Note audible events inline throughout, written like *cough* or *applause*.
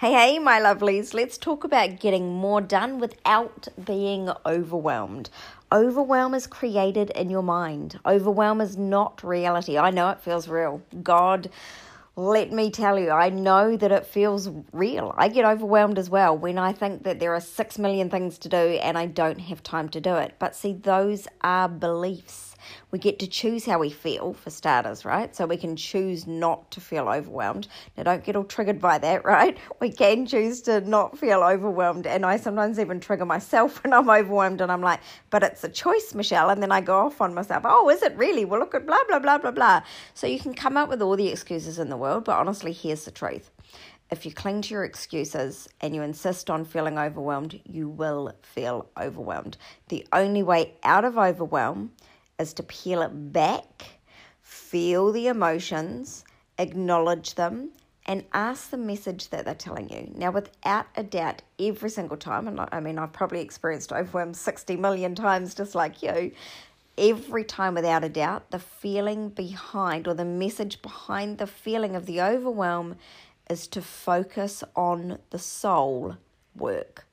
Hey, hey, my lovelies, let's talk about getting more done without being overwhelmed. Overwhelm is created in your mind, overwhelm is not reality. I know it feels real. God, let me tell you, I know that it feels real. I get overwhelmed as well when I think that there are six million things to do and I don't have time to do it. But see, those are beliefs we get to choose how we feel, for starters, right? So we can choose not to feel overwhelmed. Now, don't get all triggered by that, *laughs* right? We can choose to not feel overwhelmed. And I sometimes even trigger myself *laughs* when I'm overwhelmed and I'm like, but it's a choice, Michelle. And then I go off on myself, oh, is it really? Well, look at blah, blah, blah, blah, blah. So you can come up with all the excuses in the world, but honestly, here's the truth if you cling to your excuses and you insist on feeling overwhelmed, you will feel overwhelmed. The only way out of overwhelm is to peel it back, feel the emotions, acknowledge them, and ask the message that they're telling you. Now, without a doubt, every single time, and I mean, I've probably experienced overwhelm 60 million times just like you, every time without a doubt, the feeling behind or the message behind the feeling of the overwhelm is to focus on the soul work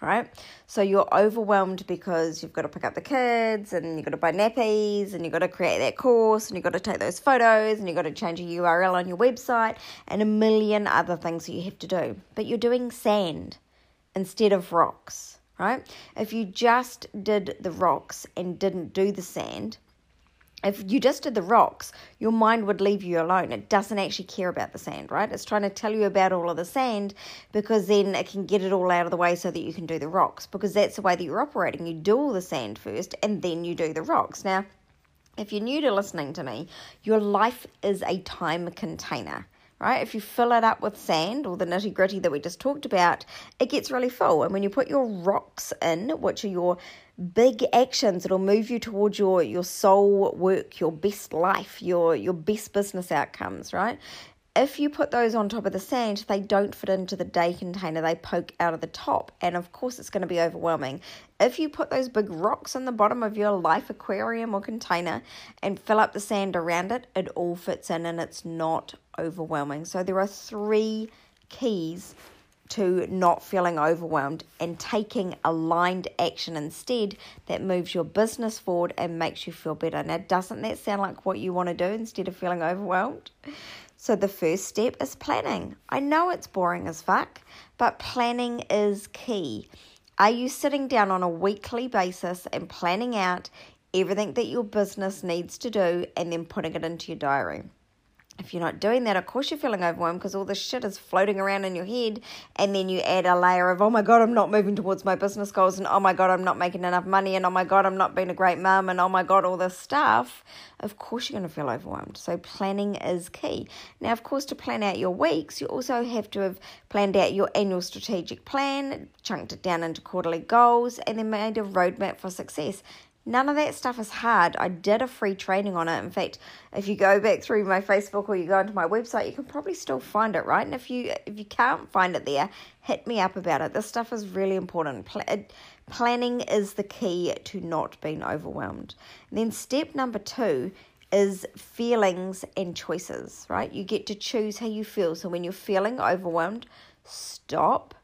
right? So you're overwhelmed because you've got to pick up the kids and you've got to buy nappies and you've got to create that course and you've got to take those photos and you've got to change a URL on your website and a million other things that you have to do. But you're doing sand instead of rocks, right? If you just did the rocks and didn't do the sand, if you just did the rocks, your mind would leave you alone. It doesn't actually care about the sand, right? It's trying to tell you about all of the sand because then it can get it all out of the way so that you can do the rocks because that's the way that you're operating. You do all the sand first and then you do the rocks. Now, if you're new to listening to me, your life is a time container right? If you fill it up with sand or the nitty gritty that we just talked about, it gets really full. And when you put your rocks in, which are your big actions that'll move you towards your your soul work, your best life, your your best business outcomes, right? If you put those on top of the sand, they don't fit into the day container. They poke out of the top, and of course, it's going to be overwhelming. If you put those big rocks in the bottom of your life aquarium or container and fill up the sand around it, it all fits in and it's not overwhelming. So, there are three keys to not feeling overwhelmed and taking aligned action instead that moves your business forward and makes you feel better. Now, doesn't that sound like what you want to do instead of feeling overwhelmed? So, the first step is planning. I know it's boring as fuck, but planning is key. Are you sitting down on a weekly basis and planning out everything that your business needs to do and then putting it into your diary? If you're not doing that, of course you're feeling overwhelmed because all this shit is floating around in your head. And then you add a layer of, oh my God, I'm not moving towards my business goals. And oh my God, I'm not making enough money. And oh my God, I'm not being a great mum. And oh my God, all this stuff. Of course you're going to feel overwhelmed. So planning is key. Now, of course, to plan out your weeks, you also have to have planned out your annual strategic plan, chunked it down into quarterly goals, and then made a roadmap for success. None of that stuff is hard. I did a free training on it. In fact, if you go back through my Facebook or you go onto my website, you can probably still find it, right? And if you if you can't find it there, hit me up about it. This stuff is really important. Uh, planning is the key to not being overwhelmed. And then step number 2 is feelings and choices, right? You get to choose how you feel. So when you're feeling overwhelmed, stop,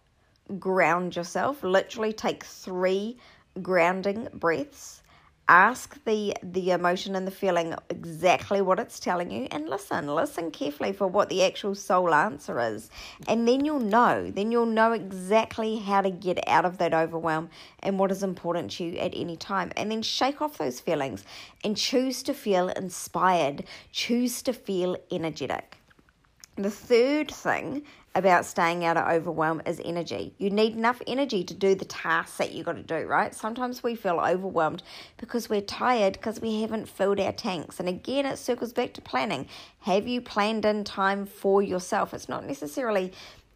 ground yourself, literally take 3 grounding breaths ask the the emotion and the feeling exactly what it's telling you and listen. Listen carefully for what the actual soul answer is. And then you'll know. Then you'll know exactly how to get out of that overwhelm and what is important to you at any time. And then shake off those feelings and choose to feel inspired. Choose to feel energetic the third thing about staying out of overwhelm is energy. You need enough energy to do the tasks that you got to do, right? Sometimes we feel overwhelmed because we're tired because we haven't filled our tanks. And again, it circles back to planning. Have you planned in time for yourself? It's not necessarily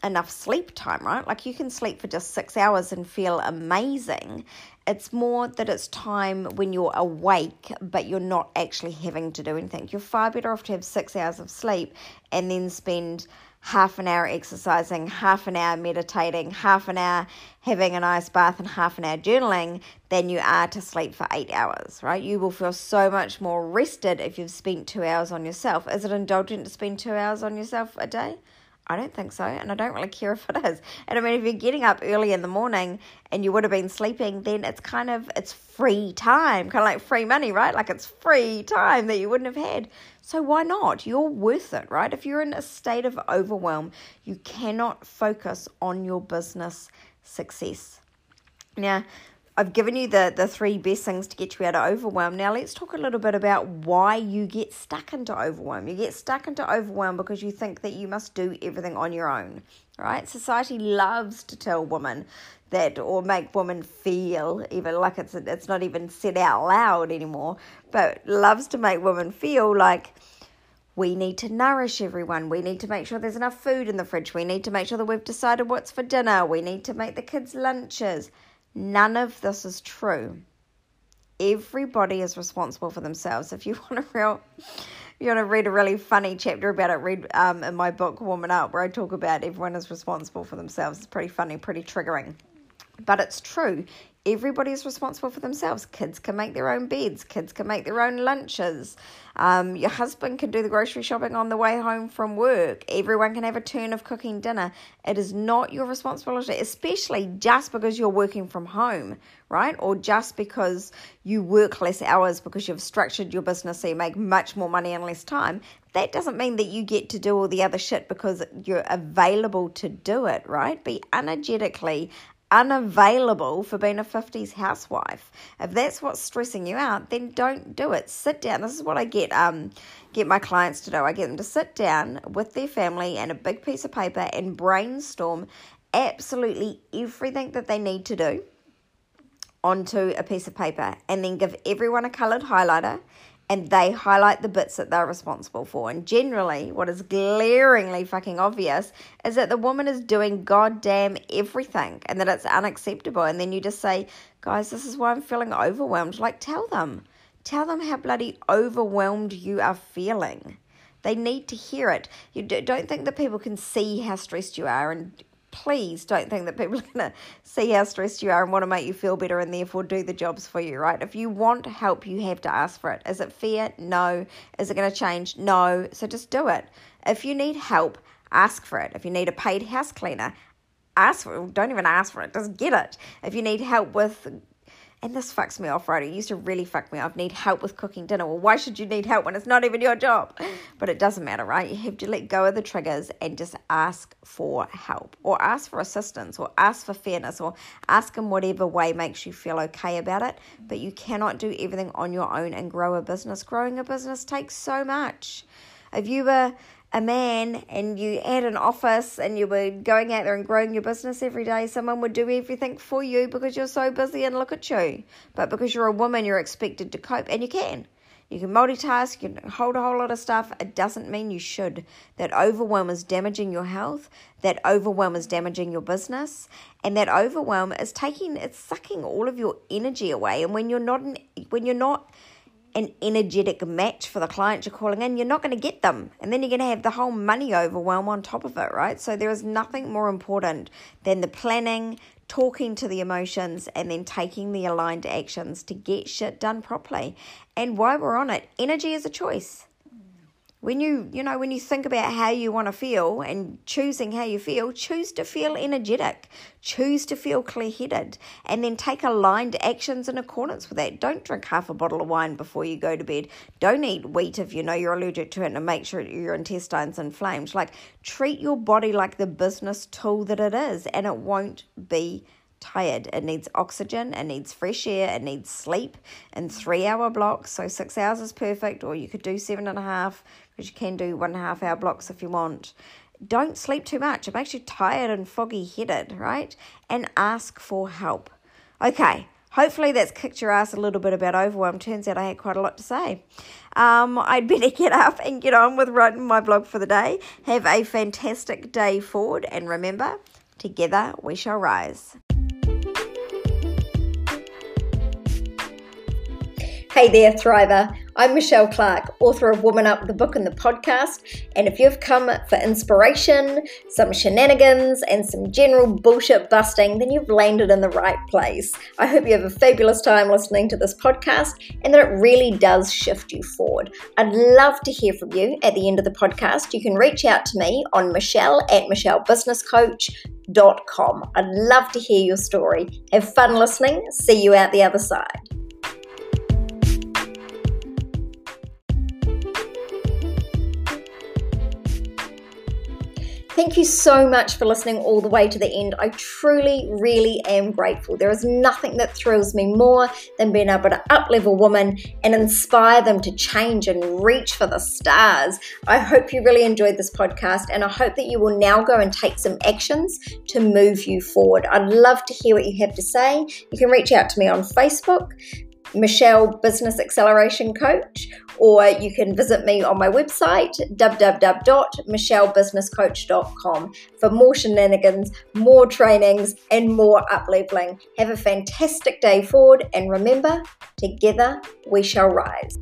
enough sleep time, right? Like you can sleep for just six hours and feel amazing. It's more that it's time when you're awake, but you're not actually having to do anything. You're far better off to have six hours of sleep and then spend half an hour exercising, half an hour meditating, half an hour having a nice bath, and half an hour journaling than you are to sleep for eight hours, right? You will feel so much more rested if you've spent two hours on yourself. Is it indulgent to spend two hours on yourself a day? I don't think so, and I don't really care if it is. And I mean, if you're getting up early in the morning and you would have been sleeping, then it's kind of it's free time, kind of like free money, right? Like it's free time that you wouldn't have had. So why not? You're worth it, right? If you're in a state of overwhelm, you cannot focus on your business success. Now, I've given you the, the three best things to get you out of overwhelm. Now, let's talk a little bit about why you get stuck into overwhelm. You get stuck into overwhelm because you think that you must do everything on your own, right? Society loves to tell women that or make women feel even like it's it's not even said out loud anymore, but loves to make women feel like we need to nourish everyone. We need to make sure there's enough food in the fridge. We need to make sure that we've decided what's for dinner. We need to make the kids lunches. None of this is true. Everybody is responsible for themselves. If you *laughs* want to real, you want to read a really funny chapter about it, read um, in my book Woman Up, where I talk about everyone is responsible for themselves. It's pretty funny, pretty triggering, but it's true everybody is responsible for themselves. Kids can make their own beds, kids can make their own lunches. Um, your husband can do the grocery shopping on the way home from work. Everyone can have a turn of cooking dinner. It is not your responsibility, especially just because you're working from home, right? Or just because you work less hours because you've structured your business so you make much more money in less time. That doesn't mean that you get to do all the other shit because you're available to do it, right? Be energetically unavailable for being a 50s housewife. If that's what's stressing you out, then don't do it. Sit down. This is what I get um get my clients to do. I get them to sit down with their family and a big piece of paper and brainstorm absolutely everything that they need to do onto a piece of paper and then give everyone a colored highlighter and they highlight the bits that they're responsible for. And generally, what is glaringly fucking obvious is that the woman is doing goddamn everything and that it's unacceptable. And then you just say, guys, this is why I'm feeling overwhelmed. Like, tell them. Tell them how bloody overwhelmed you are feeling. They need to hear it. You don't think that people can see how stressed you are and please don't think that people *laughs* are going to see how stressed you are and want to make you feel better and therefore do the jobs for you, right? If you want help, you have to ask for it. Is it fair? No. Is it going to change? No. So just do it. If you need help, ask for it. If you need a paid house cleaner, ask for it. Don't even ask for it. Just get it. If you need help with and this fucks me off, right? It used to really fuck me off. Need help with cooking dinner. Well, why should you need help when it's not even your job? But it doesn't matter, right? You have to let go of the triggers and just ask for help or ask for assistance or ask for fairness or ask in whatever way makes you feel okay about it. But you cannot do everything on your own and grow a business. Growing a business takes so much. If you were a man and you had an office and you were going out there and growing your business every day, someone would do everything for you because you're so busy and look at you. But because you're a woman, you're expected to cope, and you can. You can multitask, you can hold a whole lot of stuff. It doesn't mean you should. That overwhelm is damaging your health, that overwhelm is damaging your business, and that overwhelm is taking it's sucking all of your energy away. And when you're not when you're not an energetic match for the client you're calling in, you're not going to get them. And then you're going to have the whole money overwhelm on top of it, right? So there is nothing more important than the planning, talking to the emotions, and then taking the aligned actions to get shit done properly. And while we're on it, energy is a choice when you you know when you think about how you want to feel and choosing how you feel choose to feel energetic choose to feel clear-headed and then take aligned actions in accordance with that don't drink half a bottle of wine before you go to bed don't eat wheat if you know you're allergic to it and make sure your intestines inflamed like treat your body like the business tool that it is and it won't be tired. It needs oxygen, it needs fresh air, it needs sleep in three hour blocks. So six hours is perfect, or you could do seven and a half because you can do one and a half hour blocks if you want. Don't sleep too much, it makes you tired and foggy headed, right? And ask for help. Okay, hopefully that's kicked your ass a little bit about overwhelm. Turns out I had quite a lot to say. Um, I'd *laughs* better get up and get on with writing my blog for the day. Have a fantastic day forward, and remember, together we shall rise. Hey there, Thriver. I'm Michelle Clark, author of Woman Up, the book and the podcast. And if you've come for inspiration, some shenanigans, and some general bullshit busting, then you've landed in the right place. I hope you have a fabulous time listening to this podcast and that it really does shift you forward. I'd love to hear from you at the end of the podcast. You can reach out to me on Michelle at MichelleBusinessCoach.com. I'd love to hear your story. Have fun listening. See you out the other side. Thank you so much for listening all the way to the end. I truly, really am grateful. There is nothing that thrills me more than being able to uplevel women and inspire them to change and reach for the stars. I hope you really enjoyed this podcast and I hope that you will now go and take some actions to move you forward. I'd love to hear what you have to say. You can reach out to me on Facebook. Michelle Business Acceleration Coach, or you can visit me on my website, www.michellebusinesscoach.com, for more shenanigans, more trainings, and more upleveling. Have a fantastic day forward, and remember, together we shall rise.